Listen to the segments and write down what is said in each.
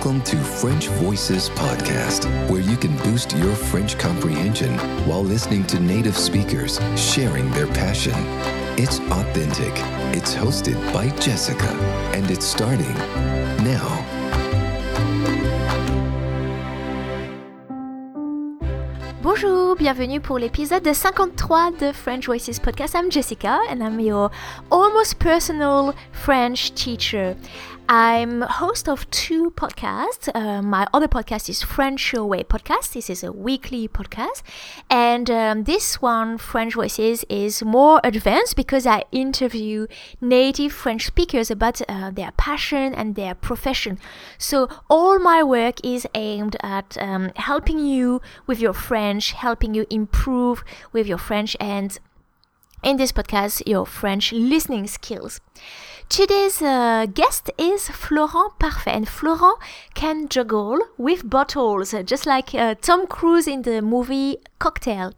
Welcome to French Voices Podcast, where you can boost your French comprehension while listening to native speakers sharing their passion. It's authentic, it's hosted by Jessica, and it's starting now. Bonjour, bienvenue pour l'épisode 53 de French Voices Podcast. I'm Jessica and I'm your almost personal French teacher. I'm host of two podcasts. Uh, my other podcast is French Your Way podcast. This is a weekly podcast. And um, this one, French Voices, is more advanced because I interview native French speakers about uh, their passion and their profession. So all my work is aimed at um, helping you with your French, helping you improve with your French, and in this podcast, your French listening skills. Today's uh, guest is Florent Parfait, and Florent can juggle with bottles, just like uh, Tom Cruise in the movie Cocktail.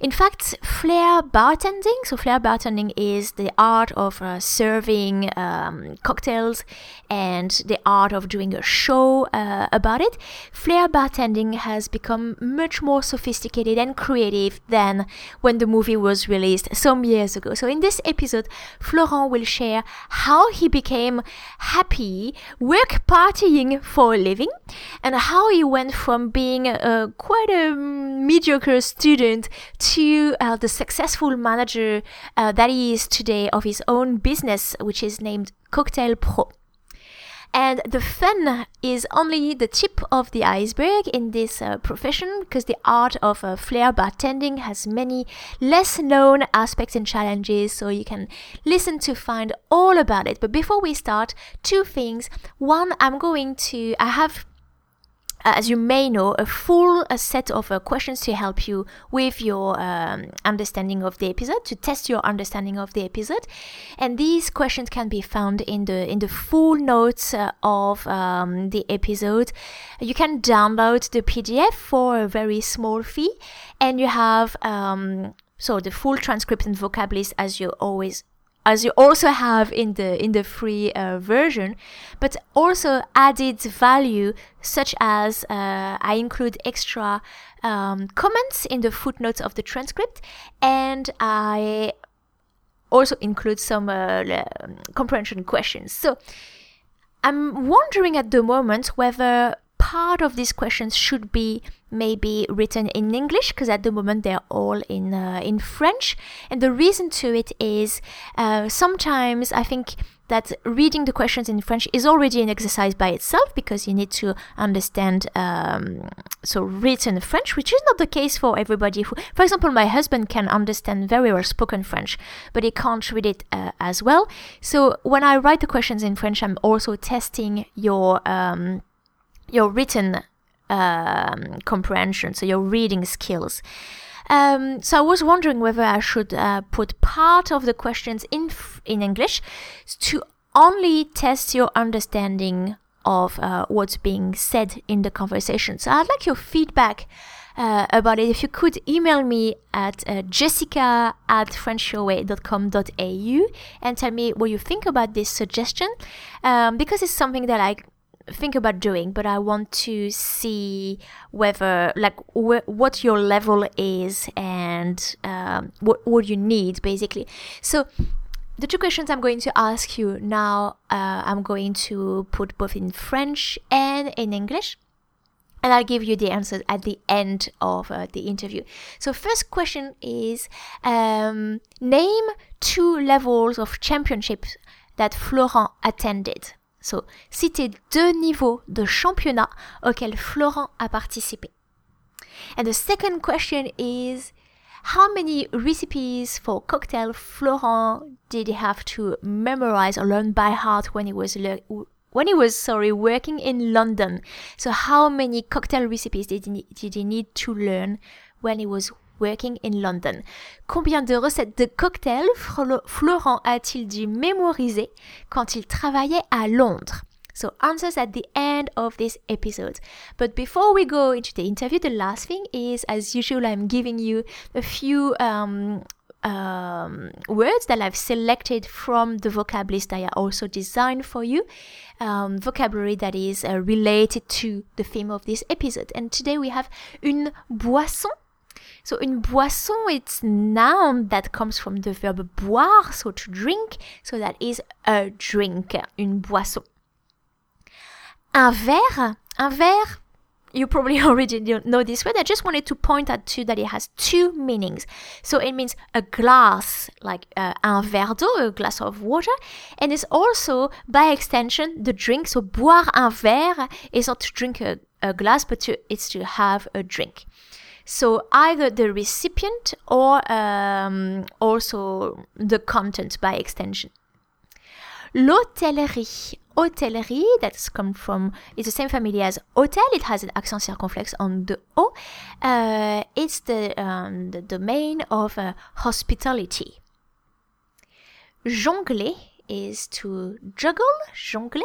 In fact, flair bartending, so flair bartending is the art of uh, serving um, cocktails and the art of doing a show uh, about it. Flair bartending has become much more sophisticated and creative than when the movie was released some years ago. So, in this episode, Florent will share how he became happy work partying for a living and how he went from being a, quite a mediocre student to uh, the successful manager uh, that he is today of his own business, which is named Cocktail Pro. And the fun is only the tip of the iceberg in this uh, profession because the art of uh, flair bartending has many less known aspects and challenges. So you can listen to find all about it. But before we start, two things. One, I'm going to, I have uh, as you may know, a full set of uh, questions to help you with your um, understanding of the episode, to test your understanding of the episode, and these questions can be found in the in the full notes uh, of um, the episode. You can download the PDF for a very small fee, and you have um, so the full transcript and vocab list as you always as you also have in the in the free uh, version but also added value such as uh, i include extra um, comments in the footnotes of the transcript and i also include some uh, comprehension questions. So i'm wondering at the moment whether part of these questions should be maybe written in English because at the moment they're all in uh, in French. And the reason to it is uh, sometimes I think that reading the questions in French is already an exercise by itself because you need to understand um, so written French, which is not the case for everybody. Who, for example, my husband can understand very well spoken French, but he can't read it uh, as well. So when I write the questions in French, I'm also testing your um, your written um, comprehension, so your reading skills. Um, so I was wondering whether I should uh, put part of the questions in in English to only test your understanding of uh, what's being said in the conversation. So I'd like your feedback uh, about it. If you could email me at uh, jessica at frenchyourway.com.au and tell me what you think about this suggestion, um, because it's something that I think about doing, but I want to see whether, like, wh- what your level is and um, what what you need, basically. So, the two questions I'm going to ask you now, uh, I'm going to put both in French and in English. And I'll give you the answers at the end of uh, the interview. So, first question is um, name two levels of championships that Florent attended. So, citer deux niveaux de championnat auxquels Florent a participé. And the second question is how many recipes for cocktail Florent did he have to memorize or learn by heart when he was when he was sorry working in London? So how many cocktail recipes did he, did he need to learn when he was working in London. Combien de recettes de cocktails Florent a-t-il dû mémoriser quand il travaillait à Londres? So answers at the end of this episode. But before we go into the interview, the last thing is, as usual, I'm giving you a few um, um, words that I've selected from the vocab list I also designed for you. Um, vocabulary that is uh, related to the theme of this episode. And today we have une boisson. So une boisson, it's noun that comes from the verb boire, so to drink. So that is a drink, une boisson. Un verre, un verre, you probably already know this word. I just wanted to point out to that it has two meanings. So it means a glass, like uh, un verre d'eau, a glass of water, and it's also by extension the drink. So boire un verre is not to drink a, a glass, but to, it's to have a drink. So either the recipient or um, also the content by extension. L'hôtellerie. Hôtellerie, that's come from, it's the same family as hotel. It has an accent circumflex on the O. Uh, it's the, um, the domain of uh, hospitality. Jongler is to juggle, jongler.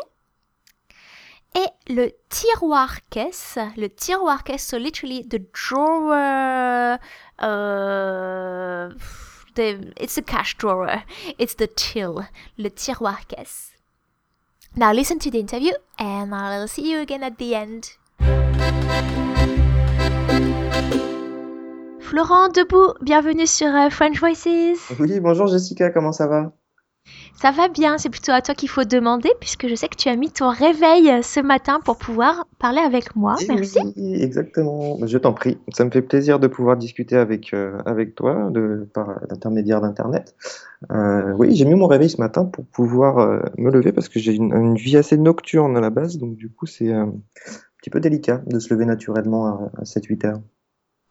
Et le tiroir-caisse, le tiroir-caisse, so literally the drawer, uh, the, it's a cash drawer, it's the till, le tiroir-caisse. Now listen to the interview and I'll see you again at the end. Florent Debout, bienvenue sur euh, French Voices. Oui, bonjour Jessica, comment ça va? Ça va bien, c'est plutôt à toi qu'il faut demander puisque je sais que tu as mis ton réveil ce matin pour pouvoir parler avec moi. Merci. Oui, exactement. Je t'en prie. Ça me fait plaisir de pouvoir discuter avec, euh, avec toi de, par l'intermédiaire d'Internet. Euh, oui, j'ai mis mon réveil ce matin pour pouvoir euh, me lever parce que j'ai une, une vie assez nocturne à la base, donc du coup c'est un petit peu délicat de se lever naturellement à, à 7-8 heures.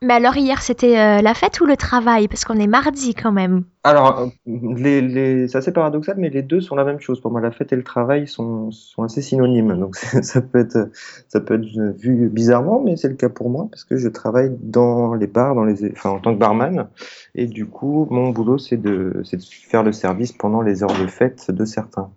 Mais alors hier c'était euh, la fête ou le travail? Parce qu'on est mardi quand même. Alors, les, c'est assez paradoxal, mais les deux sont la même chose. Pour moi, la fête et le travail sont, sont assez synonymes. Donc, ça peut être, ça peut être vu bizarrement, mais c'est le cas pour moi parce que je travaille dans les bars, dans les, enfin, en tant que barman. Et du coup, mon boulot, c'est de, de faire le service pendant les heures de fête de certains.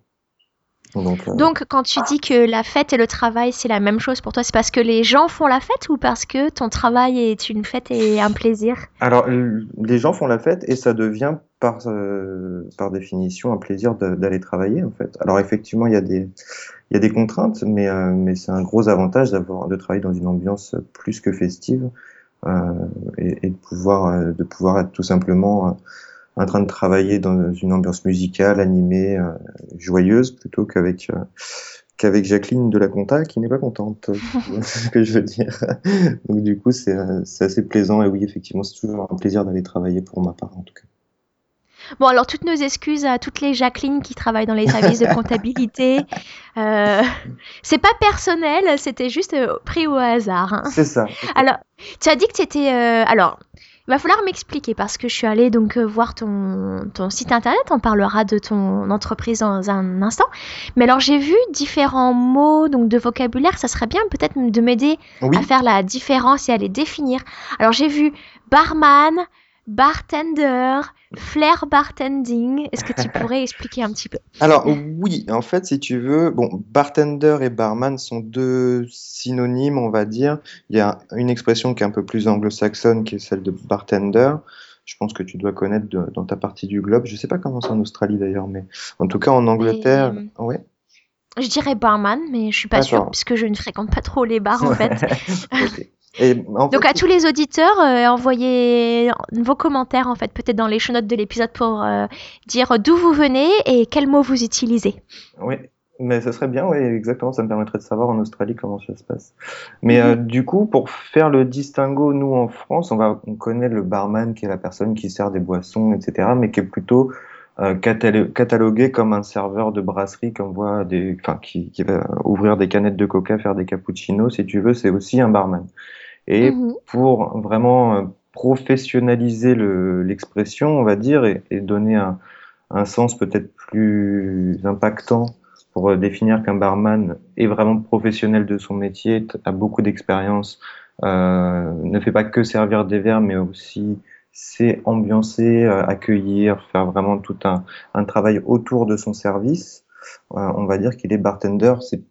Donc, euh... Donc, quand tu dis que la fête et le travail, c'est la même chose pour toi, c'est parce que les gens font la fête ou parce que ton travail est une fête et un plaisir? Alors, les gens font la fête et ça devient par, euh, par définition un plaisir d'aller travailler, en fait. Alors, effectivement, il y a des, y a des contraintes, mais, euh, mais c'est un gros avantage de travailler dans une ambiance plus que festive et, et, de pouvoir, de pouvoir être tout simplement en train de travailler dans une ambiance musicale, animée, euh, joyeuse, plutôt qu'avec euh, qu'avec Jacqueline de la Conta qui n'est pas contente, ce que je veux dire. Donc du coup, c'est assez plaisant et oui, effectivement, c'est toujours un plaisir d'aller travailler pour ma part en tout cas. Bon, alors toutes nos excuses à toutes les Jacqueline qui travaillent dans les services de comptabilité. Euh, c'est pas personnel, c'était juste pris au hasard. Hein. C'est ça. Alors, tu as dit que tu étais. Euh, alors, il va falloir m'expliquer parce que je suis allée donc voir ton, ton site internet, on parlera de ton entreprise dans un instant. Mais alors j'ai vu différents mots donc de vocabulaire, ça serait bien peut-être de m'aider oui. à faire la différence et à les définir. Alors j'ai vu barman, bartender, flair bartending. Est-ce que tu pourrais expliquer un petit peu Alors oui, en fait, si tu veux, bon, bartender et barman sont deux synonymes, on va dire. Il y a une expression qui est un peu plus anglo-saxonne, qui est celle de bartender. Je pense que tu dois connaître de, dans ta partie du globe. Je ne sais pas comment c'est en Australie d'ailleurs, mais en tout cas en Angleterre, Et... ouais. Je dirais barman, mais je suis pas sûre puisque je ne fréquente pas trop les bars en fait. okay. Et en Donc à tous les auditeurs, euh, envoyez vos commentaires en fait, peut-être dans les show notes de l'épisode pour euh, dire d'où vous venez et quels mots vous utilisez. Oui, mais ça serait bien, oui, exactement, ça me permettrait de savoir en Australie comment ça se passe. Mais euh, du coup, pour faire le distinguo, nous en France, on, va, on connaît le barman qui est la personne qui sert des boissons, etc., mais qui est plutôt catalogué comme un serveur de brasserie qu'on voit des, enfin, qui, qui va ouvrir des canettes de coca, faire des cappuccinos, si tu veux, c'est aussi un barman. Et mmh. pour vraiment professionnaliser l'expression, on va dire, et, et donner un, un sens peut-être plus impactant pour définir qu'un barman est vraiment professionnel de son métier, a beaucoup d'expérience, euh, ne fait pas que servir des verres, mais aussi sait ambiancer, euh, accueillir, faire vraiment tout un, un travail autour de son service. Euh, on va dire qu'il est bartender, c'est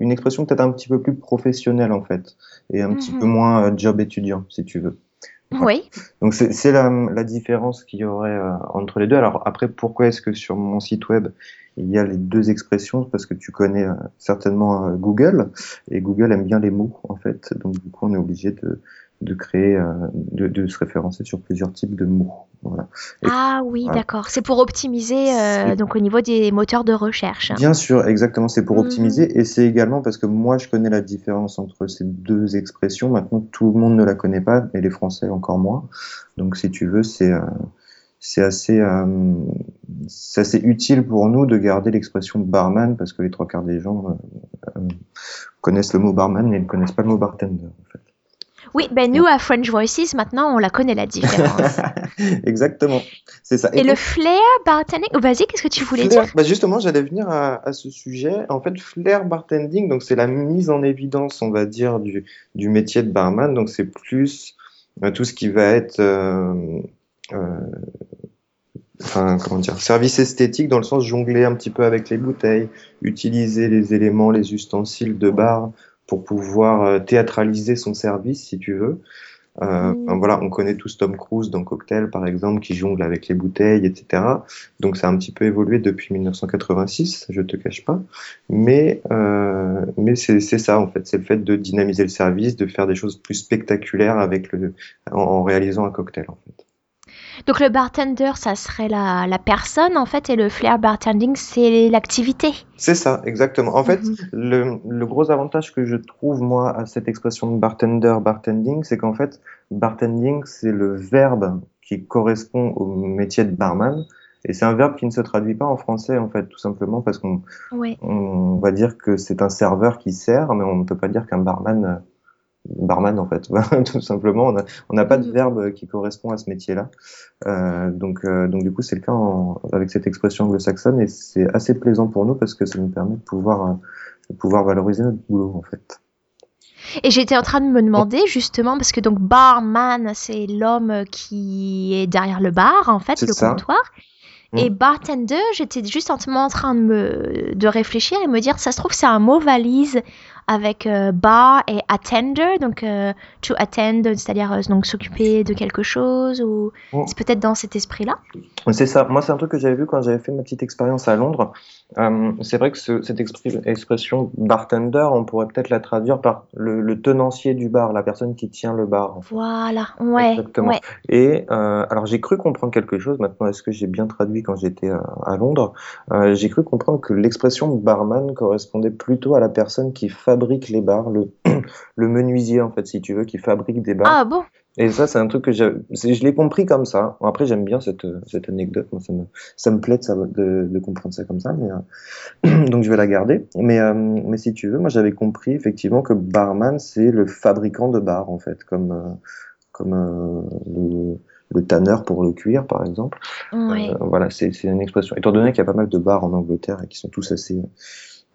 une expression peut-être un petit peu plus professionnelle en fait et un petit peu moins job étudiant si tu veux Oui. Donc c'est la, la, différence qu'il y aurait euh, entre les deux. Alors après, pourquoi est-ce que sur mon site web il y a les deux expressions? Parce que tu connais euh, certainement euh, Google et Google aime bien les mots en fait. Donc du coup, on est obligé de, de créer, de, de, se référencer sur plusieurs types de mots. Voilà. ah oui, d'accord. C'est pour optimiser euh, donc au niveau des moteurs de recherche. Bien sûr, exactement. C'est pour mhm. optimiser et c'est également parce que moi je connais la différence entre ces deux expressions. Maintenant, tout le monde ne la connaît pas et les Français encore moins. Donc, si tu veux, c'est euh, c'est assez, euh, assez utile pour nous de garder l'expression barman parce que les trois quarts des gens connaissent le mot barman mais ne connaissent pas le mot bartender. En fait. Oui, ben nous à French Voices, maintenant on la connaît la différence. Exactement, c'est ça. Et, le flair bartending, oh, vas-y, qu'est-ce que tu voulais dire? bah Justement, j'allais venir à, ce sujet. En fait, flair bartending, donc c'est la mise en évidence, on va dire, du, du métier de barman. Donc c'est plus euh, tout ce qui va être euh, euh, enfin, comment dire, service esthétique dans le sens jongler un petit peu avec les bouteilles, utiliser les éléments, les ustensiles de bar pour pouvoir euh, théâtraliser son service, si tu veux. Euh, mmh. voilà, on connaît tous Tom Cruise dans Cocktail, par exemple, qui jongle avec les bouteilles, etc. Donc ça a un petit peu évolué depuis 1986, je te cache pas. Mais, euh, mais c'est ça, en fait. C'est le fait de dynamiser le service, de faire des choses plus spectaculaires avec le, en réalisant un cocktail, en fait. Donc le bartender, ça serait la, la personne en fait, et le flair bartending, c'est l'activité. C'est ça, exactement. En fait, mhm. le, le, gros avantage que je trouve moi à cette expression de bartender, bartending, c'est qu'en fait, bartending, c'est le verbe qui correspond au métier de barman. Et c'est un verbe qui ne se traduit pas en français, en fait, tout simplement parce qu'on on va dire que c'est un serveur qui sert, mais on ne peut pas dire qu'un barman barman en fait, tout simplement. On n'a pas de mm. verbe qui correspond à ce métier-là. Euh, donc, euh, donc du coup, c'est le cas avec cette expression anglo-saxonne et c'est assez plaisant pour nous parce que ça nous permet de pouvoir, euh, de pouvoir valoriser notre boulot en fait. Et j'étais en train de me demander justement parce que donc barman, c'est l'homme qui est derrière le bar en fait, le comptoir. Et mm. bartender, j'étais juste en train de me de réfléchir et me dire ça se trouve c'est un mot valise avec euh, bar et attender, donc euh, to attend, c'est-à-dire euh, donc s'occuper de quelque chose, ou c'est peut-être dans cet esprit-là? C'est ça. Moi, c'est un truc que j'avais vu quand j'avais fait ma petite expérience à Londres. C'est vrai que cette expression bartender, on pourrait peut-être la traduire par le, tenancier du bar, la personne qui tient le bar. Voilà, ouais. Exactement. Et alors, j'ai cru comprendre quelque chose. Maintenant, est-ce que j'ai bien traduit quand j'étais à Londres? J'ai cru comprendre que l'expression barman correspondait plutôt à la personne qui fabrique les bars, le, le menuisier en fait, si tu veux, qui fabrique des bars. Ah bon? Et ça, c'est un truc que je l'ai compris comme ça. Après, j'aime bien cette, cette anecdote. Moi, ça me, ça me plaît de, de, comprendre ça comme ça. Mais, euh, donc, je vais la garder. Mais, euh, mais si tu veux, moi, j'avais compris effectivement que barman, c'est le fabricant de bars, en fait, comme, euh, comme le, le tanneur pour le cuir, par exemple. voilà, c'est une expression. Étant donné qu'il y a pas mal de bars en Angleterre et qui sont tous assez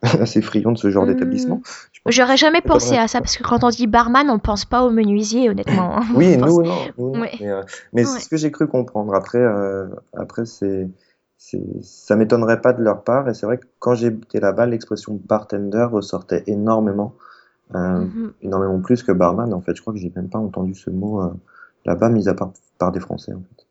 assez friand de ce genre d'établissement. Hmm. J'aurais jamais pensé à ça parce que quand on dit barman, on pense pas au menuisier, honnêtement. Hein. oui, nous, non. Mais, c'est ce que j'ai cru comprendre. Après, euh, après c'est, ça m'étonnerait pas de leur part. Et c'est vrai que quand j'étais là-bas, l'expression bartender ressortait énormément, euh, mm-hmm. énormément plus que barman. En fait, je crois que j'ai même pas entendu ce mot euh, là-bas, mis à part par des Français. En fait.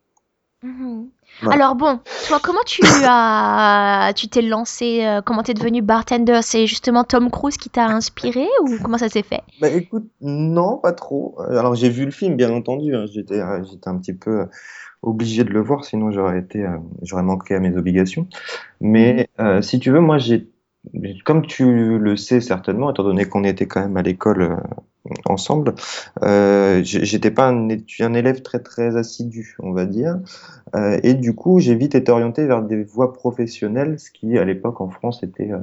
Alors bon, toi, comment tu as, tu t'es lancé, euh, comment t'es devenu bartender? C'est justement Tom Cruise qui t'a inspiré ou comment ça s'est fait? Bah écoute, non, pas trop. Euh, alors j'ai vu le film, bien entendu. Hein. J'étais, euh, j'étais un petit peu obligé de le voir, sinon j'aurais été, j'aurais manqué à mes obligations. Mais mmh. si tu veux, moi j'ai, comme tu le sais certainement, étant donné qu'on était quand même à l'école ensemble. Euh, J'étais pas un, un, élève très très assidu, on va dire, euh, et du coup j'ai vite été orienté vers des voies professionnelles, ce qui à l'époque en France était euh,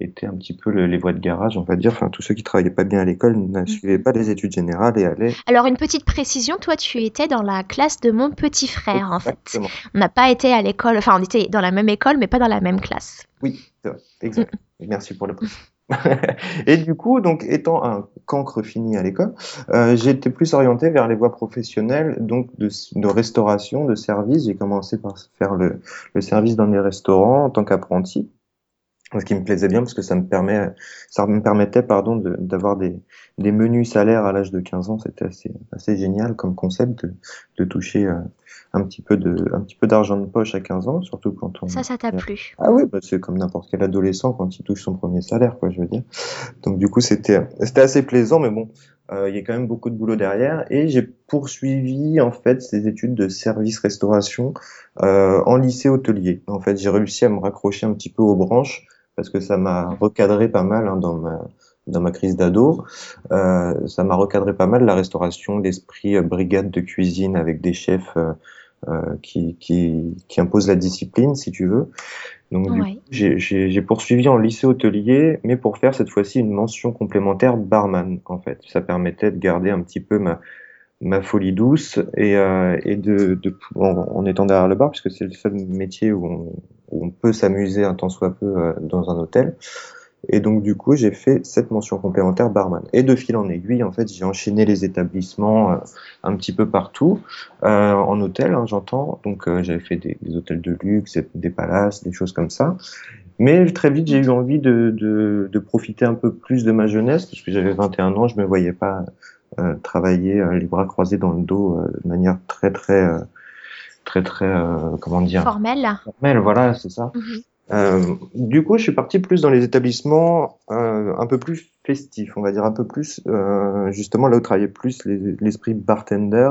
était un petit peu les voies de garage, on va dire. Enfin tous ceux qui travaillaient pas bien à l'école ne mm. suivaient pas les études générales et allaient. Alors une petite précision, toi tu étais dans la classe de mon petit frère en fait. On n'a pas été à l'école, enfin on était dans la même école mais pas dans la même classe. Oui, exact. Merci pour le précision. et du coup, donc étant un cancre fini à l'école, euh, j'étais plus orienté vers les voies professionnelles, donc de, restauration, de service. J'ai commencé par faire le, service dans les restaurants en tant qu'apprenti. ce qui me plaisait bien parce que ça me permet, ça me permettait, pardon, d'avoir des, des menus salaires à l'âge de 15 ans. C'était assez, génial comme concept de, de toucher euh, un petit peu de, un petit peu d'argent de poche à 15 ans, surtout quand on. Ça, ça t'a plu. Ah oui, bah c'est comme n'importe quel adolescent quand il touche son premier salaire, quoi, je veux dire. Donc du coup, c'était, c'était assez plaisant, mais bon, euh, il y a quand même beaucoup de boulot derrière. Et j'ai poursuivi en fait ces études de service restauration euh, en lycée hôtelier. En fait, j'ai réussi à me raccrocher un petit peu aux branches parce que ça m'a recadré pas mal hein, dans ma dans ma crise d'ado. Euh, ça m'a recadré pas mal la restauration, l'esprit euh, brigade de cuisine avec des chefs euh, euh qui, qui, qui imposent la discipline, si tu veux. Donc j'ai poursuivi en lycée hôtelier, mais pour faire cette fois-ci une mention complémentaire barman, en fait. Ça permettait de garder un petit peu ma, ma folie douce et, euh, et de, de en, en, étant derrière le bar, puisque c'est le seul métier où on, où on peut s'amuser un temps soit peu euh, dans un hôtel. Et donc du coup, j'ai fait cette mention complémentaire barman. Et de fil en aiguille, en fait, j'ai enchaîné les établissements euh, un petit peu partout, euh, en hôtel, hein, j'entends. Donc euh, j'avais fait des, des, hôtels de luxe, des palaces, des choses comme ça. Mais très vite, j'ai eu envie de, de, de, profiter un peu plus de ma jeunesse, parce que j'avais 21 ans, je me voyais pas euh, travailler les bras croisés dans le dos de manière très très très très euh, comment dire formel formel voilà c'est ça mhm. Euh, du coup je suis parti plus dans les établissements euh, un peu plus festifs on va dire un peu plus euh, justement là où travaillait plus l'esprit bartender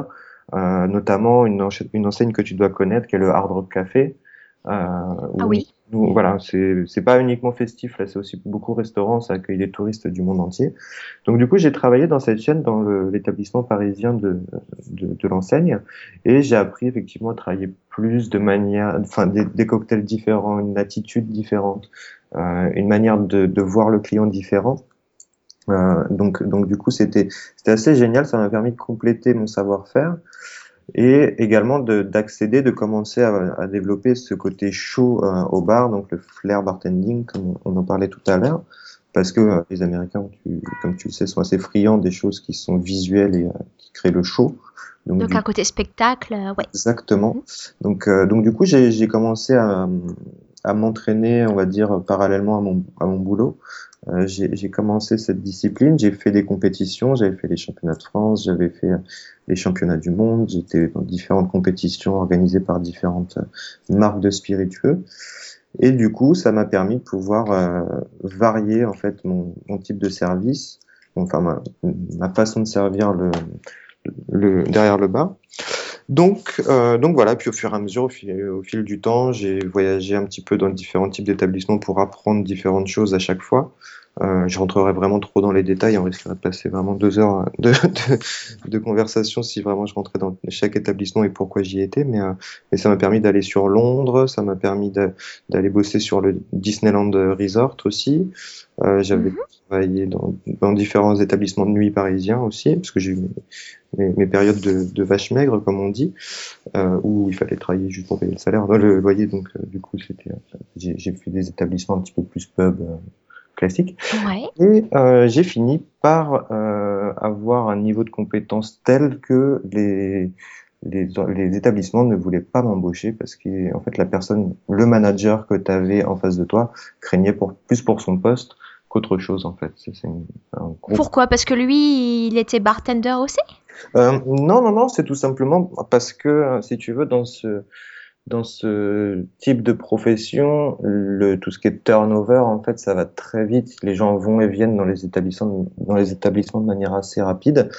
euh, notamment une, une enseigne que tu dois connaître qui est le Hard Rock Café ah oui voilà, c'est pas uniquement festif là, c'est aussi beaucoup restaurant, ça accueille des touristes du monde entier. Donc du coup, j'ai travaillé dans cette chaîne dans l'établissement parisien de de, de l'enseigne et j'ai appris effectivement à travailler plus de manière, enfin des, des cocktails différents, une attitude différente, euh, une manière de, de voir le client différent. Euh, donc donc du coup, c'était assez génial, ça m'a permis de compléter mon savoir-faire et également d'accéder, de, commencer à, à, développer ce côté chaud euh, au bar, donc le flair bartending, comme on en parlait tout à l'heure, parce que euh, les Américains, tu, comme tu le sais, sont assez friands des choses qui sont visuelles et euh, qui créent le show. Donc, donc un côté spectacle, ouais. Exactement. Mhm. Donc, donc du coup, j'ai commencé à, à m'entraîner, on va dire, parallèlement à mon, à mon boulot. Euh, j'ai commencé cette discipline, j'ai fait des compétitions, j'avais fait les championnats de France, j'avais fait les championnats du monde, j'étais dans différentes compétitions organisées par différentes marques de spiritueux. Et du coup, ça m'a permis de pouvoir euh, varier en fait mon, mon, type de service, enfin ma, ma façon de servir le, le derrière le bar. Donc, euh, donc voilà, puis au fur et à mesure, au fil, au fil du temps, j'ai voyagé un petit peu dans différents types d'établissements pour apprendre différentes choses à chaque fois. Euh, je rentrerai vraiment trop dans les détails, on risquerait de passer vraiment deux heures de, de, de, conversation si vraiment je rentrais dans chaque établissement et pourquoi j'y étais. Mais, euh, mais ça m'a permis d'aller sur Londres, ça m'a permis d'aller bosser sur le Disneyland Resort aussi. Euh, J'avais mm -hmm. travaillé dans, dans, différents établissements de nuit parisiens aussi, parce que j'ai eu mes, mes, mes, périodes de, de vache maigre, comme on dit, où il fallait travailler juste pour payer le salaire, le loyer. Donc, du coup, c'était, j'ai fait des établissements un petit peu plus pub classique. Ouais. Et euh, j'ai fini par euh, avoir un niveau de compétence tel que les, les, les établissements ne voulaient pas m'embaucher parce que en fait la personne, le manager que tu avais en face de toi craignait pour, plus pour son poste qu'autre chose en fait. C'est, un gros... Pourquoi? Parce que lui, il était bartender aussi? Euh, Non, non, non, c'est tout simplement parce que si tu veux dans ce dans ce type de profession, le, tout ce qui est turnover, en fait, ça va très vite. Les gens vont et viennent dans les établissements, dans les établissements de manière assez rapide.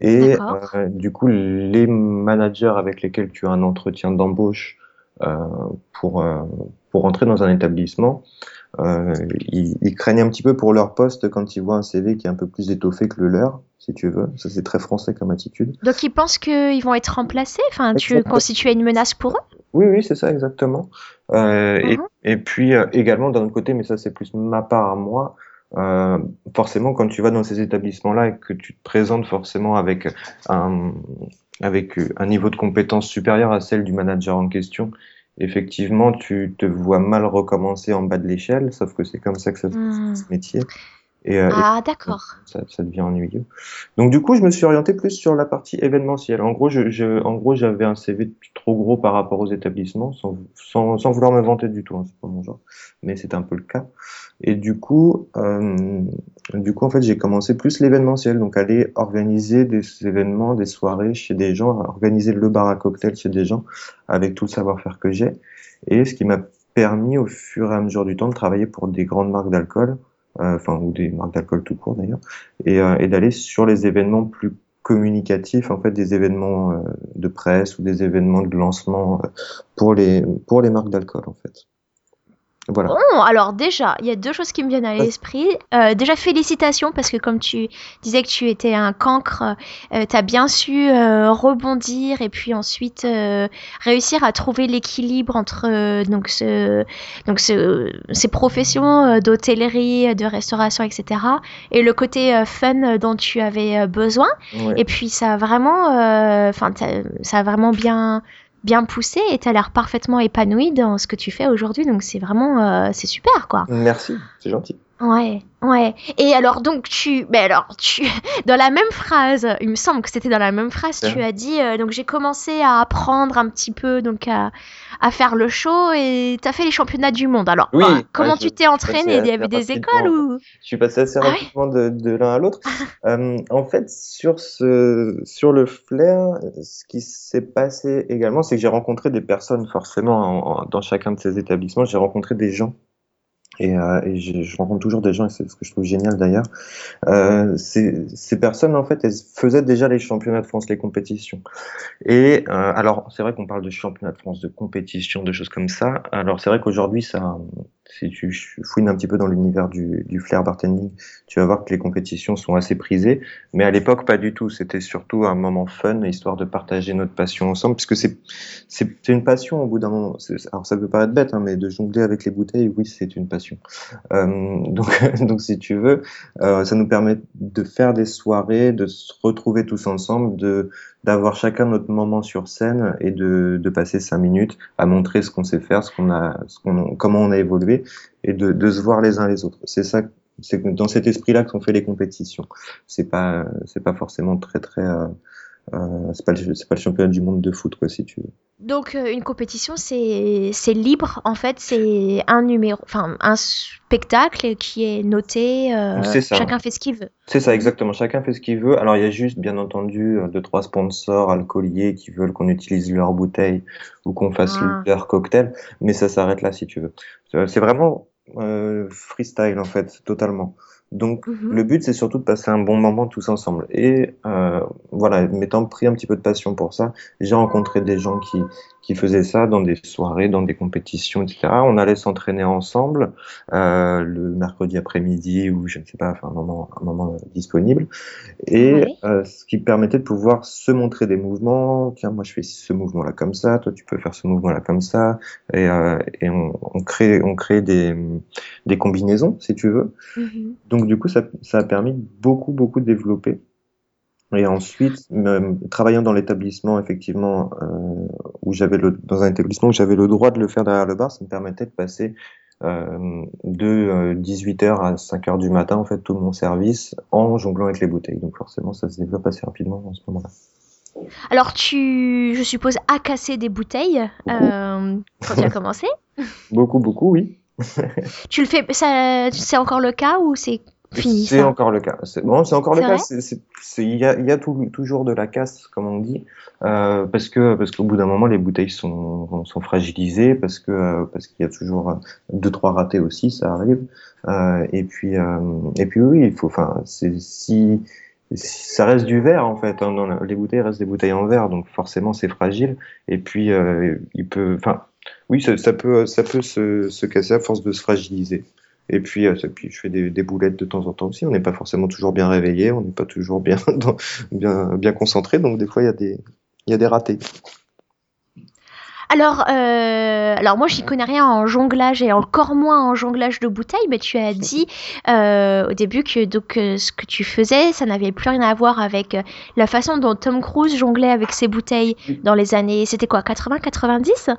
Et euh, du coup, les managers avec lesquels tu as un entretien d'embauche euh, pour, euh, pour entrer dans un établissement, euh, ils, ils, craignent un petit peu pour leur poste quand ils voient un CV qui est un peu plus étoffé que le leur, si tu veux. Ça, c'est très français comme attitude. Donc, ils pensent qu'ils vont être remplacés? Enfin, tu constitues une menace pour eux? Oui, oui, c'est ça exactement. Euh, et, uh-huh. et, puis euh, également d'un autre côté, mais ça c'est plus ma part à moi. Euh, forcément, quand tu vas dans ces établissements-là et que tu te présentes forcément avec un avec un niveau de compétence supérieur à celle du manager en question, effectivement, tu te vois mal recommencer en bas de l'échelle. Sauf que c'est comme ça que ça se fait mmh. ce métier. Et, euh, ah, d'accord. Ça, ça, devient ennuyeux. Donc du coup, je me suis orienté plus sur la partie événementielle. En gros, je, je en gros, j'avais un CV trop gros par rapport aux établissements, sans, sans, sans vouloir me vanter du tout. Hein, c'est pas mon genre, mais c'était un peu le cas. Et du coup, euh, du coup, en fait, j'ai commencé plus l'événementiel, donc aller organiser des événements, des soirées chez des gens, organiser le bar à cocktail chez des gens, avec tout le savoir-faire que j'ai. Et ce qui m'a permis, au fur et à mesure du temps, de travailler pour des grandes marques d'alcool, enfin ou des marques d'alcool tout court d'ailleurs, et, euh, et d'aller sur les événements plus communicatifs, en fait, des événements euh, de presse ou des événements de lancement euh, pour les pour les marques d'alcool, en fait. Voilà. Bon, alors déjà, il y a deux choses qui me viennent à l'esprit. Euh, déjà, félicitations parce que comme tu disais que tu étais un cancre, euh, tu as bien su euh, rebondir et puis ensuite euh, réussir à trouver l'équilibre entre euh, donc ce, donc ce, ces professions d'hôtellerie, de restauration, etc. et le côté fun dont tu avais besoin. Ouais. Et puis ça a vraiment, enfin, ça a vraiment bien bien poussé et tu l'air parfaitement épanoui dans ce que tu fais aujourd'hui. Donc c'est vraiment, euh, c'est super quoi. Merci, c'est gentil. Ouais, ouais. Et alors donc tu, mais alors tu, dans la même phrase, il me semble que c'était dans la même phrase, ouais. tu as dit euh, donc j'ai commencé à apprendre un petit peu donc à, à faire le show et tu as fait les championnats du monde. Alors oui, comment ouais, tu t'es entraîné? Il y avait des écoles ou? Je suis passé assez rapidement ah ouais? de, de l'un à l'autre. euh, en fait sur ce sur le flair, ce qui s'est passé également, c'est que j'ai rencontré des personnes forcément en, en, dans chacun de ces établissements. J'ai rencontré des gens et, euh, et je, je, rencontre toujours des gens, et c'est ce que je trouve génial d'ailleurs. Euh, ces, personnes, en fait, elles faisaient déjà les championnats de France, les compétitions. Et euh, alors, c'est vrai qu'on parle de championnats de France, de compétitions, de choses comme ça. Alors, c'est vrai qu'aujourd'hui, ça, si tu fouines un petit peu dans l'univers du, du flair bartending, tu vas voir que les compétitions sont assez prisées. Mais à l'époque, pas du tout. C'était surtout un moment fun, histoire de partager notre passion ensemble, puisque c'est une passion au bout d'un moment. Alors, ça peut paraître bête, hein, mais de jongler avec les bouteilles, oui, c'est une passion. Euh, donc, donc, si tu veux, euh, ça nous permet de faire des soirées, de se retrouver tous ensemble, de d'avoir chacun notre moment sur scène et de, de passer cinq minutes à montrer ce qu'on sait faire, ce qu'on a, ce qu'on, comment on a évolué et de, de se voir les uns les autres. C'est ça, c'est dans cet esprit-là qu'on fait les compétitions. C'est pas, c'est pas forcément très très euh, euh, c'est pas c'est pas le championnat du monde de foot quoi si tu veux. Donc euh, une compétition c'est c'est libre en fait c'est un numéro enfin un spectacle qui est noté euh, ça. chacun fait ce qu'il veut. C'est ça exactement chacun fait ce qu'il veut alors il y a juste bien entendu euh, deux trois sponsors alcooliers qui veulent qu'on utilise leur bouteille ou qu'on fasse ah. leur cocktail mais ça s'arrête là si tu veux. C'est vraiment euh, freestyle en fait totalement. Donc mmh. le but c'est surtout de passer un bon moment tous ensemble. Et euh, voilà, m'étant pris un petit peu de passion pour ça, j'ai rencontré des gens qui qui faisaient ça dans des soirées, dans des compétitions, etc. On allait s'entraîner ensemble euh, le mercredi après-midi ou je ne sais pas, enfin un moment un moment disponible. Et oui. euh, ce qui permettait de pouvoir se montrer des mouvements. Tiens, moi je fais ce mouvement-là comme ça, toi tu peux faire ce mouvement-là comme ça. Et, euh, et on, on crée on crée des des combinaisons si tu veux. Mmh. Donc du coup, ça, ça, a permis beaucoup, beaucoup de développer. Et ensuite, même, travaillant dans l'établissement, effectivement, euh, où j'avais le, dans un établissement où j'avais le droit de le faire derrière le bar, ça me permettait de passer euh, de euh, 18h à 5h du matin, en fait, tout mon service en jonglant avec les bouteilles. Donc forcément, ça se développe assez rapidement en ce moment-là. Alors, tu, je suppose, as cassé des bouteilles euh, quand tu as commencé? Beaucoup, beaucoup, oui. tu le fais, c'est encore le cas ou c'est fini C'est encore le cas. C'est bon, c'est encore le cas. Il y a, y a tout, toujours de la casse, comme on dit, euh, parce que parce qu'au bout d'un moment, les bouteilles sont, sont fragilisées, parce que euh, parce qu'il y a toujours deux trois ratés aussi, ça arrive. Euh, et puis euh, et puis oui, il faut. Enfin, c'est si ça reste du verre en fait. Hein, dans la, les bouteilles restent des bouteilles en verre, donc forcément c'est fragile. Et puis euh, il peut, enfin, oui, ça, ça, peut, ça peut se, se, casser à force de se fragiliser. Et puis, euh, puis je fais des, des, boulettes de temps en temps aussi. On n'est pas forcément toujours bien réveillé, on n'est pas toujours bien, dans, bien, bien concentré, donc des fois il y a des, y a des ratés. Alors, euh, alors moi, j'y connais rien en jonglage et encore moins en jonglage de bouteilles, mais tu as dit euh, au début que donc euh, ce que tu faisais, ça n'avait plus rien à voir avec la façon dont Tom Cruise jonglait avec ses bouteilles dans les années, c'était quoi, 80, 90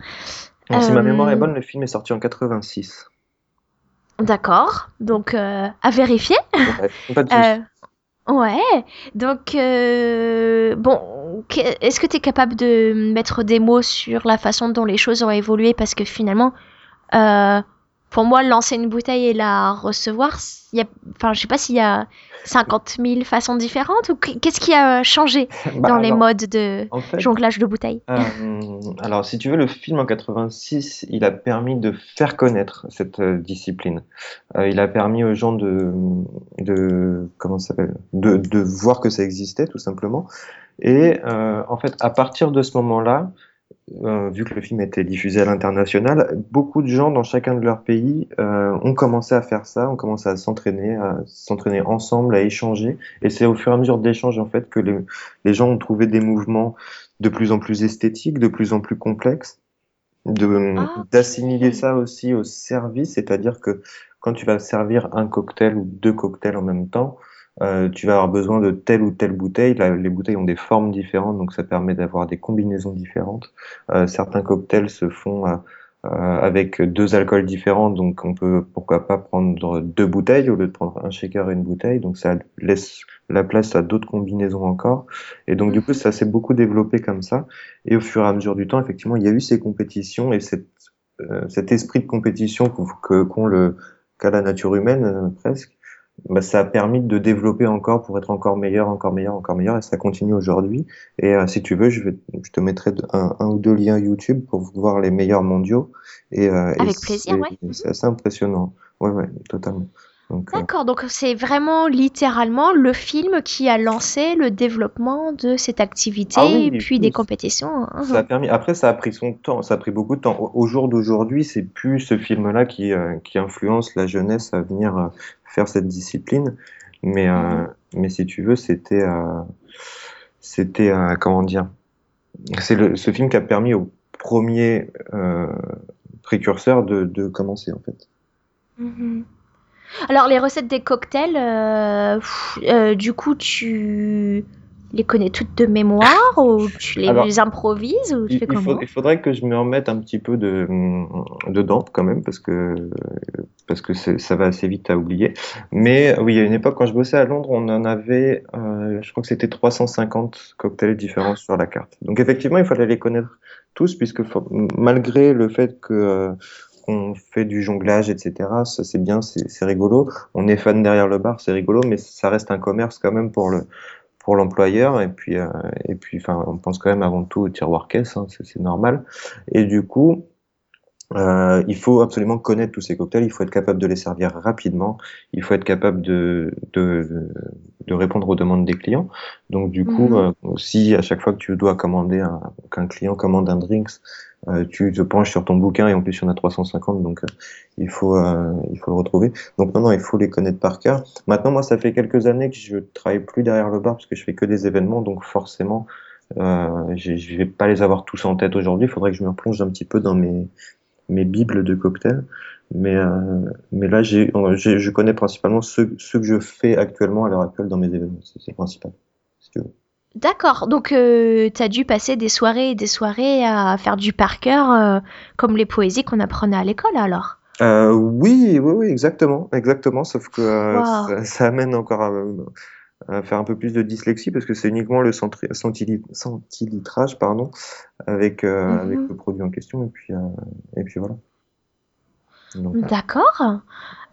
Si ma mémoire est bonne, le film est sorti en 86. D'accord. Donc, euh, à vérifier. Ouais, pas de Euh, ouais. Donc, euh, bon, est-ce que tu es capable de mettre des mots sur la façon dont les choses ont évolué? Parce que finalement, euh, pour moi, lancer une bouteille et la recevoir, y a, enfin, je sais pas s'il y a 50 000 façons différentes ou qu- qu'est-ce qui a changé Bah, dans les modes de en fait, jonglage de bouteilles? Euh, alors, si tu veux, le film en 86, il a permis de faire connaître cette euh, discipline. Euh, il a permis aux gens de, de comment ça s'appelle, de, de voir que ça existait, tout simplement. Et en fait, à partir de ce moment-là, euh, vu que le film était diffusé à l'international, beaucoup de gens dans chacun de leurs pays euh, ont commencé à faire ça, ont commencé à s'entraîner, à s'entraîner ensemble, à échanger. Et c'est au fur et à mesure d'échanges en fait que les, les gens ont trouvé des mouvements de plus en plus esthétiques, de plus en plus complexes, de Ah, ok. d'assimiler ça aussi au service, c'est-à-dire que quand tu vas servir un cocktail ou deux cocktails en même temps, euh, tu vas avoir besoin de telle ou telle bouteille. Là, les bouteilles ont des formes différentes, donc ça permet d'avoir des combinaisons différentes. Euh, certains cocktails se font euh, euh, avec deux alcools différents, donc on peut pourquoi pas prendre deux bouteilles au lieu de prendre un shaker et une bouteille. Donc ça laisse la place à d'autres combinaisons encore. Et donc du coup, ça s'est beaucoup développé comme ça. Et au fur et à mesure du temps, effectivement, il y a eu ces compétitions et cette, euh, cet esprit de compétition qu'ont qu'ont le qu'a la nature humaine euh, presque bah, ça a permis de développer encore pour être encore meilleur, encore meilleur, encore meilleur, et ça continue aujourd'hui. Et euh, si tu veux, je, vais, je te mettrai un, un ou deux liens YouTube pour voir les meilleurs mondiaux. Et, euh, et Avec plaisir, c'est- ouais. C'est assez impressionnant. Ouais, ouais, totalement. Donc, euh, D'accord, donc c'est vraiment littéralement le film qui a lancé le développement de cette activité, Ah oui, puis des compétitions. hein. Ça a permis. Après, ça a pris son temps. Ça a pris beaucoup de temps. Au, au jour d'aujourd'hui, c'est plus ce film-là qui, euh, qui influence la jeunesse à venir euh, faire cette discipline. Mais, Mhm. mais si tu veux, c'était, c'était, comment dire, c'est ce film qui a permis au premier précurseur de, de commencer en fait. Mhm. Alors, les recettes des cocktails, euh, pff, euh, du coup, tu les connais toutes de mémoire ou tu les Alors, improvises ou tu Il, fais il faut- comment il faudrait que je me remette un petit peu de, dedans quand même parce que parce que ça va assez vite à oublier. Mais oui, il y a une époque quand je bossais à Londres, on en avait, euh, je crois que c'était 350 cocktails différents sur la carte. Donc effectivement, il fallait les connaître tous puisque malgré le fait que euh, qu'on fait du jonglage, etc. Ça c'est bien, c'est rigolo. On est fan derrière le bar, c'est rigolo, mais ça reste un commerce quand même pour le pour l'employeur et puis euh, et puis enfin on pense quand même avant tout au tiroir caisse, hein, c'est normal. Et du coup, euh, il faut absolument connaître tous ces cocktails, il faut être capable de les servir rapidement, il faut être capable de, de, répondre aux demandes des clients. Donc du coup, euh, si à chaque fois que tu dois commander un, qu'un client commande un drinks, tu te penches sur ton bouquin et en plus il y en a 350, donc euh, il faut euh, il faut le retrouver. Donc non non, il faut les connaître par cœur. Maintenant moi ça fait quelques années que je travaille plus derrière le bar parce que je fais que des événements, donc forcément euh, je vais pas les avoir tous en tête aujourd'hui. Il faudrait que je me replonge un petit peu dans mes mes bibles de cocktails. Mais, euh, mais là, j'ai, je connais principalement ceux, que je fais actuellement à l'heure actuelle dans mes événements. C'est c'est le principal. Si tu veux. D'accord, donc tu as dû passer des soirées et des soirées à faire du par cœur, euh, comme les poésies qu'on apprenait à l'école alors? Euh, oui, oui, oui, exactement, exactement. Sauf que euh, Wow. ça, ça amène encore à, à faire un peu plus de dyslexie parce que c'est uniquement le centilitrage, pardon, avec, euh, Mhm. avec le produit en question. Et puis, euh, et puis voilà. Donc, D'accord.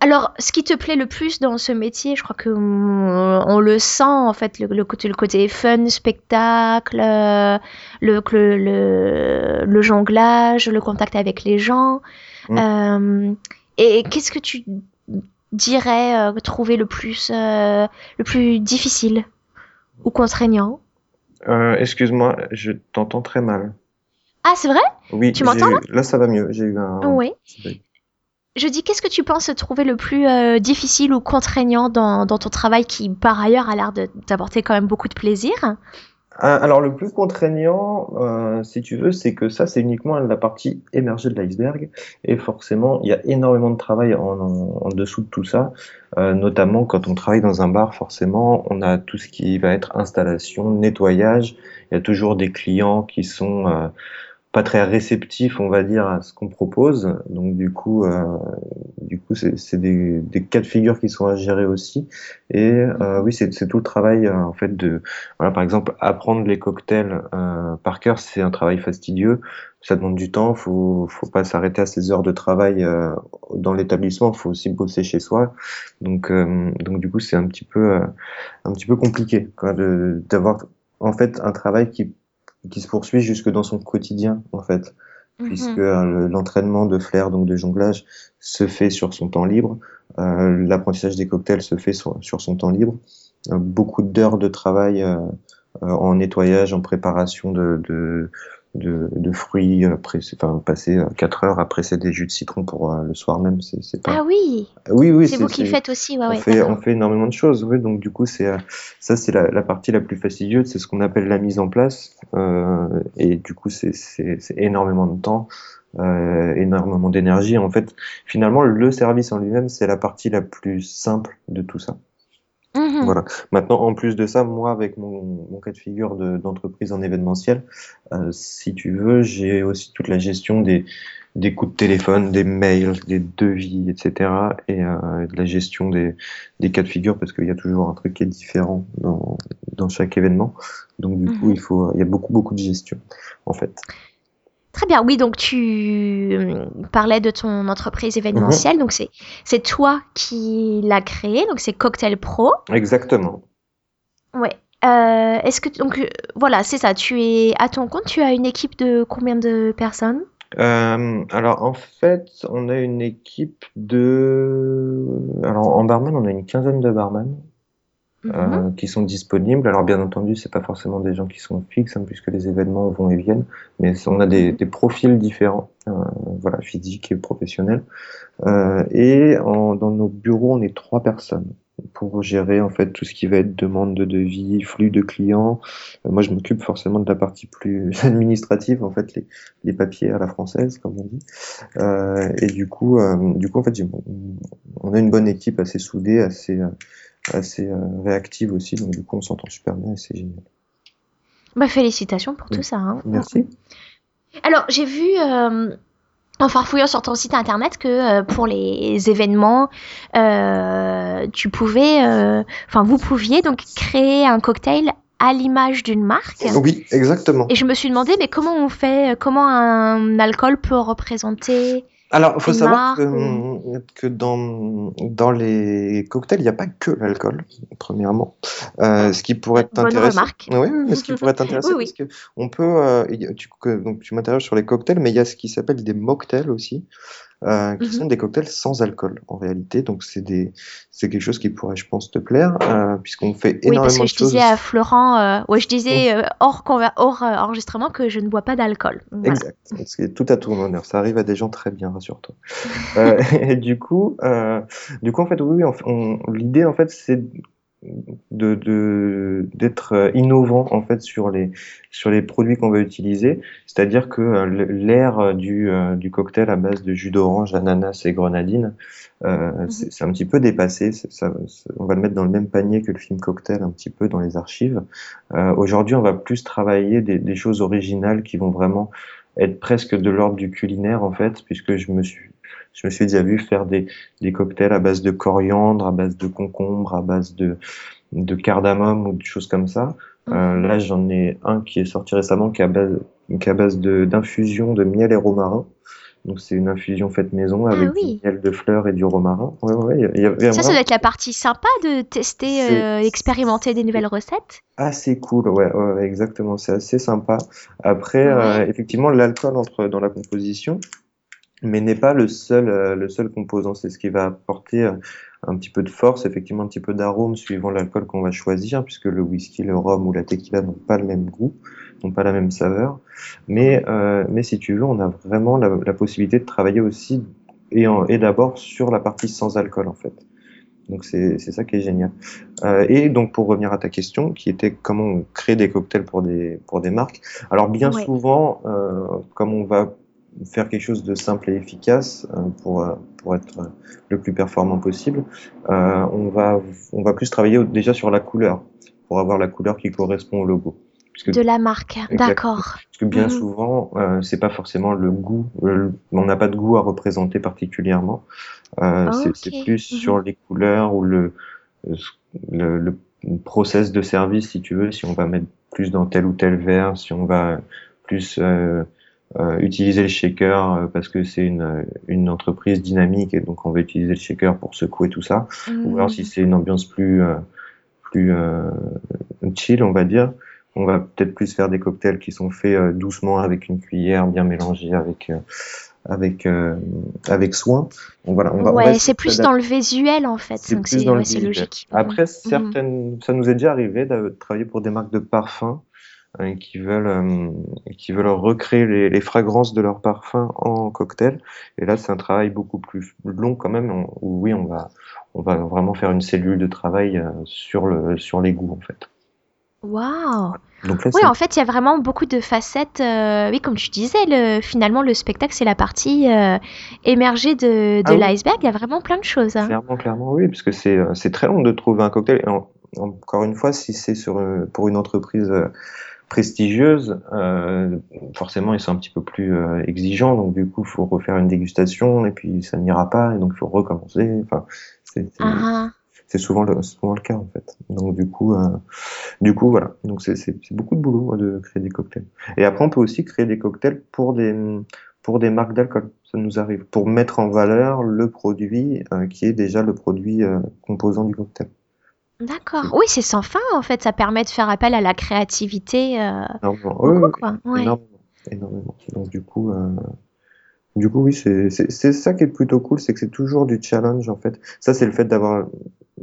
Alors, ce qui te plaît le plus dans ce métier, je crois que on, le sent en fait, le, le côté, le côté fun, spectacle, euh, le, le, jonglage, le contact avec les gens. Mm. Euh, et qu'est-ce que tu dirais euh, trouver le plus, euh, le plus difficile ou contraignant? Euh, excuse-moi, je t'entends très mal. Ah, c'est vrai? Oui, Tu m'entends, j'ai- là? ça va mieux. J'ai eu un. Oui. Je dis, qu'est-ce que tu penses trouver le plus euh, difficile ou contraignant dans, dans ton travail qui, par ailleurs, a l'air de t'apporter quand même beaucoup de plaisir? Ah, Alors le plus contraignant, euh, si tu veux, c'est que ça c'est uniquement la partie émergée de l'iceberg. Et forcément il y a énormément de travail en, en, en dessous de tout ça, euh, notamment quand on travaille dans un bar, forcément on a tout ce qui va être installation, nettoyage, il y a toujours des clients qui sont euh, pas très réceptifs, on va dire, à ce qu'on propose. Donc du coup, euh, du coup, c'est des, des, cas de figure qui sont à gérer aussi. Et euh, oui, c'est tout le travail euh, en fait de, voilà, par exemple, apprendre les cocktails euh, par cœur, c'est un travail fastidieux. Ça demande du temps. Faut, faut pas s'arrêter à ses heures de travail euh, dans l'établissement. Faut aussi bosser chez soi. Donc, donc du coup, c'est un petit peu, un petit peu compliqué d'avoir en fait un travail qui qui se poursuit jusque dans son quotidien en fait, mhm. puisque euh, l'entraînement de flair, donc de jonglage, se fait sur son temps libre, euh, l'apprentissage des cocktails se fait sur, son temps libre, euh, beaucoup d'heures de travail euh, en nettoyage, en préparation de, de, de, de fruits, après, enfin, passer 4 heures après c'est des jus de citron pour euh, le soir même, c'est pas. Ah oui. Oui, oui. C'est vous qui le faites aussi, ouais, on ouais. Fait, on fait énormément de choses, oui. Donc du coup, c'est euh, ça, c'est la, la, partie la plus fastidieuse, c'est ce qu'on appelle la mise en place, euh, et du coup, c'est énormément de temps. Euh, énormément d'énergie. En fait, finalement, le service en lui-même, c'est la partie la plus simple de tout ça. Mmh voilà. Maintenant, en plus de ça, moi, avec mon, mon cas de figure d'entreprise en événementiel, euh, si tu veux, j'ai aussi toute la gestion des, des coups de téléphone, des mails, des devis, etc. Et euh, de la gestion des, des cas de figure, parce qu'il y a toujours un truc qui est différent dans, dans chaque événement. Donc, du coup, mmh il faut, il y a beaucoup, beaucoup de gestion, en fait. Très bien, oui, donc tu euh, parlais de ton entreprise événementielle, mhm. donc c'est, toi qui l'as créé, donc c'est Cocktail Pro. Exactement. Ouais. Euh, est-ce que donc euh, voilà, c'est ça. Tu es à ton compte. Tu as une équipe de combien de personnes? Alors en fait, on a une équipe de. Alors en barman, on a une quinzaine de barman. Euh, mhm. qui sont disponibles. Alors bien entendu, c'est pas forcément des gens qui sont fixes, hein, puisque les événements vont et viennent, mais on a des, des profils différents, euh, voilà, physiques et professionnels. Euh, et en, dans nos bureaux, on est trois personnes pour gérer en fait tout ce qui va être demande de devis, flux de clients. Euh, moi, je m'occupe forcément de la partie plus administrative, en fait, les, les papiers à la française, comme on dit. Euh, et du coup, du coup, en fait, on a une bonne équipe assez soudée, assez assez euh, réactive aussi, donc du coup on s'entend super bien et c'est génial. Bah, félicitations pour tout ça. Hein. Merci. Alors j'ai vu euh, en farfouillant sur ton site internet que euh, pour les événements, tu pouvais, enfin vous pouviez donc créer un cocktail à l'image d'une marque. Oui, exactement. Et je me suis demandé, mais comment on fait, comment un alcool peut représenter alors, il faut savoir que, que, dans, dans les cocktails, il n'y a pas que l'alcool, premièrement. Euh, ce qui pourrait t'intéresser. Oui, oui, mais ce qui pourrait t'intéresser, oui, parce que on peut. Euh, tu, donc, tu m'interroges sur les cocktails, mais il y a ce qui s'appelle des mocktails aussi. Euh, qui mhm. sont des cocktails sans alcool en réalité. Donc c'est des c'est quelque chose qui pourrait, je pense, te plaire euh, puisqu'on fait énormément oui, parce que je disais à Florent, euh, ouais, je disais euh, hors hors enregistrement que je ne bois pas d'alcool. Exact. C'est tout à ton honneur. Ça arrive à des gens très bien, rassure-toi. et du coup, du coup en fait, oui, oui l'idée en fait c'est de d'être euh, innovant en fait sur les sur les produits qu'on va utiliser. C'est-à-dire que euh, l'ère du euh, du cocktail à base de jus d'orange ananas et grenadine euh, mhm. c'est un petit peu dépassé. Ça, on va le mettre dans le même panier que le film cocktail un petit peu dans les archives. Euh, aujourd'hui on va plus travailler des, des choses originales qui vont vraiment être presque de l'ordre du culinaire en fait puisque je me suis je me suis déjà vu faire des, des cocktails à base de coriandre, à base de concombre, à base de, de cardamome ou des choses comme ça. Euh, mhm. là, j'en ai un qui est sorti récemment qui est à base, qui est à base d'infusion de, miel et romarin. Donc c'est une infusion faite maison avec ah du miel de fleurs et du romarin. Ouais, ouais, y y a ça, ça doit être la partie sympa de tester, euh, expérimenter des nouvelles recettes. Assez cool, ouais, ouais exactement. C'est assez sympa. Après, euh, effectivement, l'alcool entre dans la composition mais n'est pas le seul, euh, le seul composant. C'est ce qui va apporter euh, un petit peu de force, effectivement un petit peu d'arôme suivant l'alcool qu'on va choisir, puisque le whisky, le rhum ou la tequila n'ont pas le même goût, n'ont pas la même saveur. Mais, euh, mais si tu veux, on a vraiment la, la possibilité de travailler aussi et, et d'abord sur la partie sans alcool en fait. Donc c'est ça qui est génial. Euh, et donc pour revenir à ta question, qui était comment on crée des cocktails pour des pour des marques. Alors bien souvent, euh, comme on va faire quelque chose de simple et efficace euh, pour, euh, pour être euh, le plus performant possible, on, va, on va plus travailler déjà sur la couleur, pour avoir la couleur qui correspond au logo. de la marque, d'accord. Parce que bien mhm. souvent, euh, c'est pas forcément le goût, on n'a pas de goût à représenter particulièrement. Euh, c'est plus mhm. sur les couleurs ou le, le, le, process de service, si tu veux, si on va mettre plus dans tel ou tel verre, si on va plus euh, euh utiliser le shaker euh, parce que c'est une, une entreprise dynamique et donc on va utiliser le shaker pour secouer tout ça, ou alors si mhm. c'est une ambiance plus plus chill, on va dire, on va peut-être plus faire des cocktails qui sont faits euh, doucement avec une cuillère, bien mélangés avec euh, avec euh, avec soin. Donc voilà, on va, ouais, c'est plus dans le visuel en fait, donc c'est ouais, logique. Après, mhm. certaines, ça nous est déjà arrivé de travailler pour des marques de parfums qui veulent qui veulent recréer les, les, fragrances de leurs parfums en cocktail. Et là, c'est un travail beaucoup plus long quand même. où oui, on va on va vraiment faire une cellule de travail sur le sur les goûts en fait. Waouh Oui, en fait, il y a vraiment beaucoup de facettes. Euh, oui, comme tu disais, le, finalement, le spectacle, c'est la partie euh, émergée de, de ah l'iceberg. Il y a vraiment plein de choses. Hein. Clairement, clairement, oui, parce que c'est, euh, c'est très long de trouver un cocktail. Et encore une fois, si c'est sur, pour une entreprise prestigieuse, forcément, ils sont un petit peu plus exigeants. Donc, du coup, il faut refaire une dégustation et puis ça n'ira pas. Et donc, il faut recommencer. Enfin, c'est, ah, ah c'est souvent le, souvent le cas en fait. Donc du coup, euh, du coup voilà. Donc c'est beaucoup de boulot de créer des cocktails. Et après, on peut aussi créer des cocktails pour des pour des marques d'alcool. Ça nous arrive pour mettre en valeur le produit euh, qui est déjà le produit euh, composant du cocktail. D'accord. Oui, c'est sans fin en fait. Ça permet de faire appel à la créativité. énormément. Oui, quoi. Énormément. énormément. Donc du coup, du coup, oui, c'est ça qui est plutôt cool, c'est que c'est toujours du challenge en fait. Ça, c'est le fait d'avoir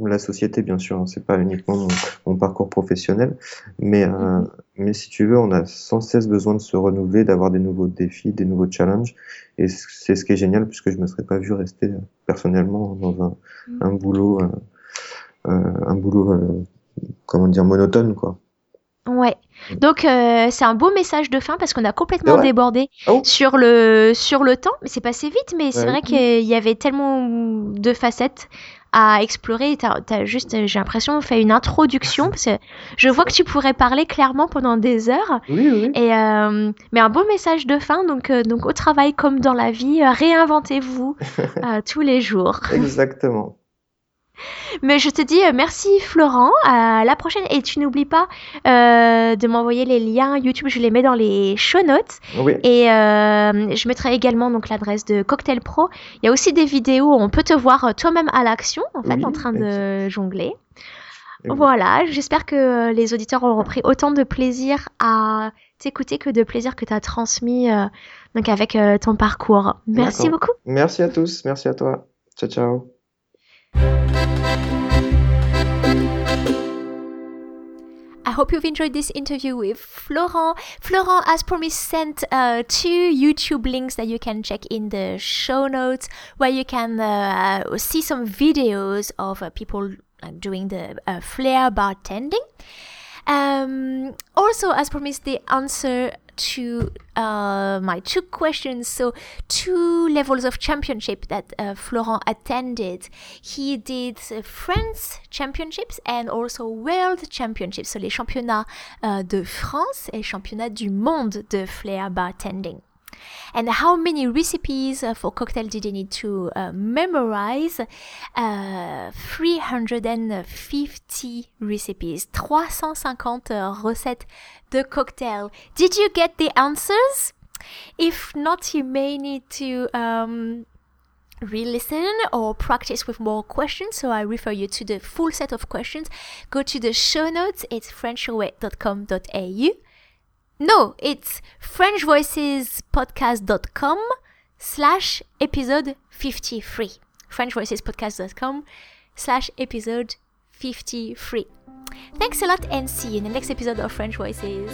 la société, bien sûr. Hein, c'est pas uniquement mon, parcours professionnel, mais euh, mm-hmm. mais si tu veux, on a sans cesse besoin de se renouveler, d'avoir des nouveaux défis, des nouveaux challenges, et c'est ce qui est génial puisque je me serais pas vu rester euh, personnellement dans un, mm. un boulot, euh, euh, un boulot, euh, comment dire, monotone, quoi. Ouais. Donc euh, c'est un beau message de fin parce qu'on a complètement débordé oh. sur le sur le temps, mais c'est passé vite. Mais c'est vrai qu'il y avait tellement de facettes à explorer. T'as as juste, j'ai l'impression, fait une introduction parce que je vois que tu pourrais parler clairement pendant des heures. Oui, oui. Et euh, mais un beau message de fin. Donc euh, donc au travail comme dans la vie, réinventez-vous tous les jours. Exactement. Mais je te dis euh, merci Florent, à la prochaine et tu n'oublies pas euh, de m'envoyer les liens YouTube, je les mets dans les show notes et euh, je mettrai également donc l'adresse de Cocktail Pro. Il y a aussi des vidéos où on peut te voir toi-même à l'action en fait en train de jongler. Voilà, j'espère que les auditeurs auront pris autant de plaisir à t'écouter que de plaisir que tu as transmis donc avec ton parcours. Merci beaucoup. Merci à tous, merci à toi. Ciao ciao. I hope you've enjoyed this interview with Florent. Florent, as promised, sent uh, two YouTube links that you can check in the show notes where you can uh, see some videos of uh, people doing the uh, flair bartending. Um, also, as promised, the answer to uh, my two questions. So, two levels of championship that uh, Florent attended. He did uh, France Championships and also World Championships, so les championnats uh, de France et championnats du monde de flair bartending and how many recipes uh, for cocktail did you need to uh, memorize? Uh, 350 recipes, 350 recettes de cocktail. Did you get the answers? If not, you may need to um, re-listen or practice with more questions so i refer you to the full set of questions go to the show notes it's frenchaway.com.au no, it's frenchvoicespodcast.com slash episode 53. frenchvoicespodcast.com slash episode 53. Thanks a lot and see you in the next episode of French Voices.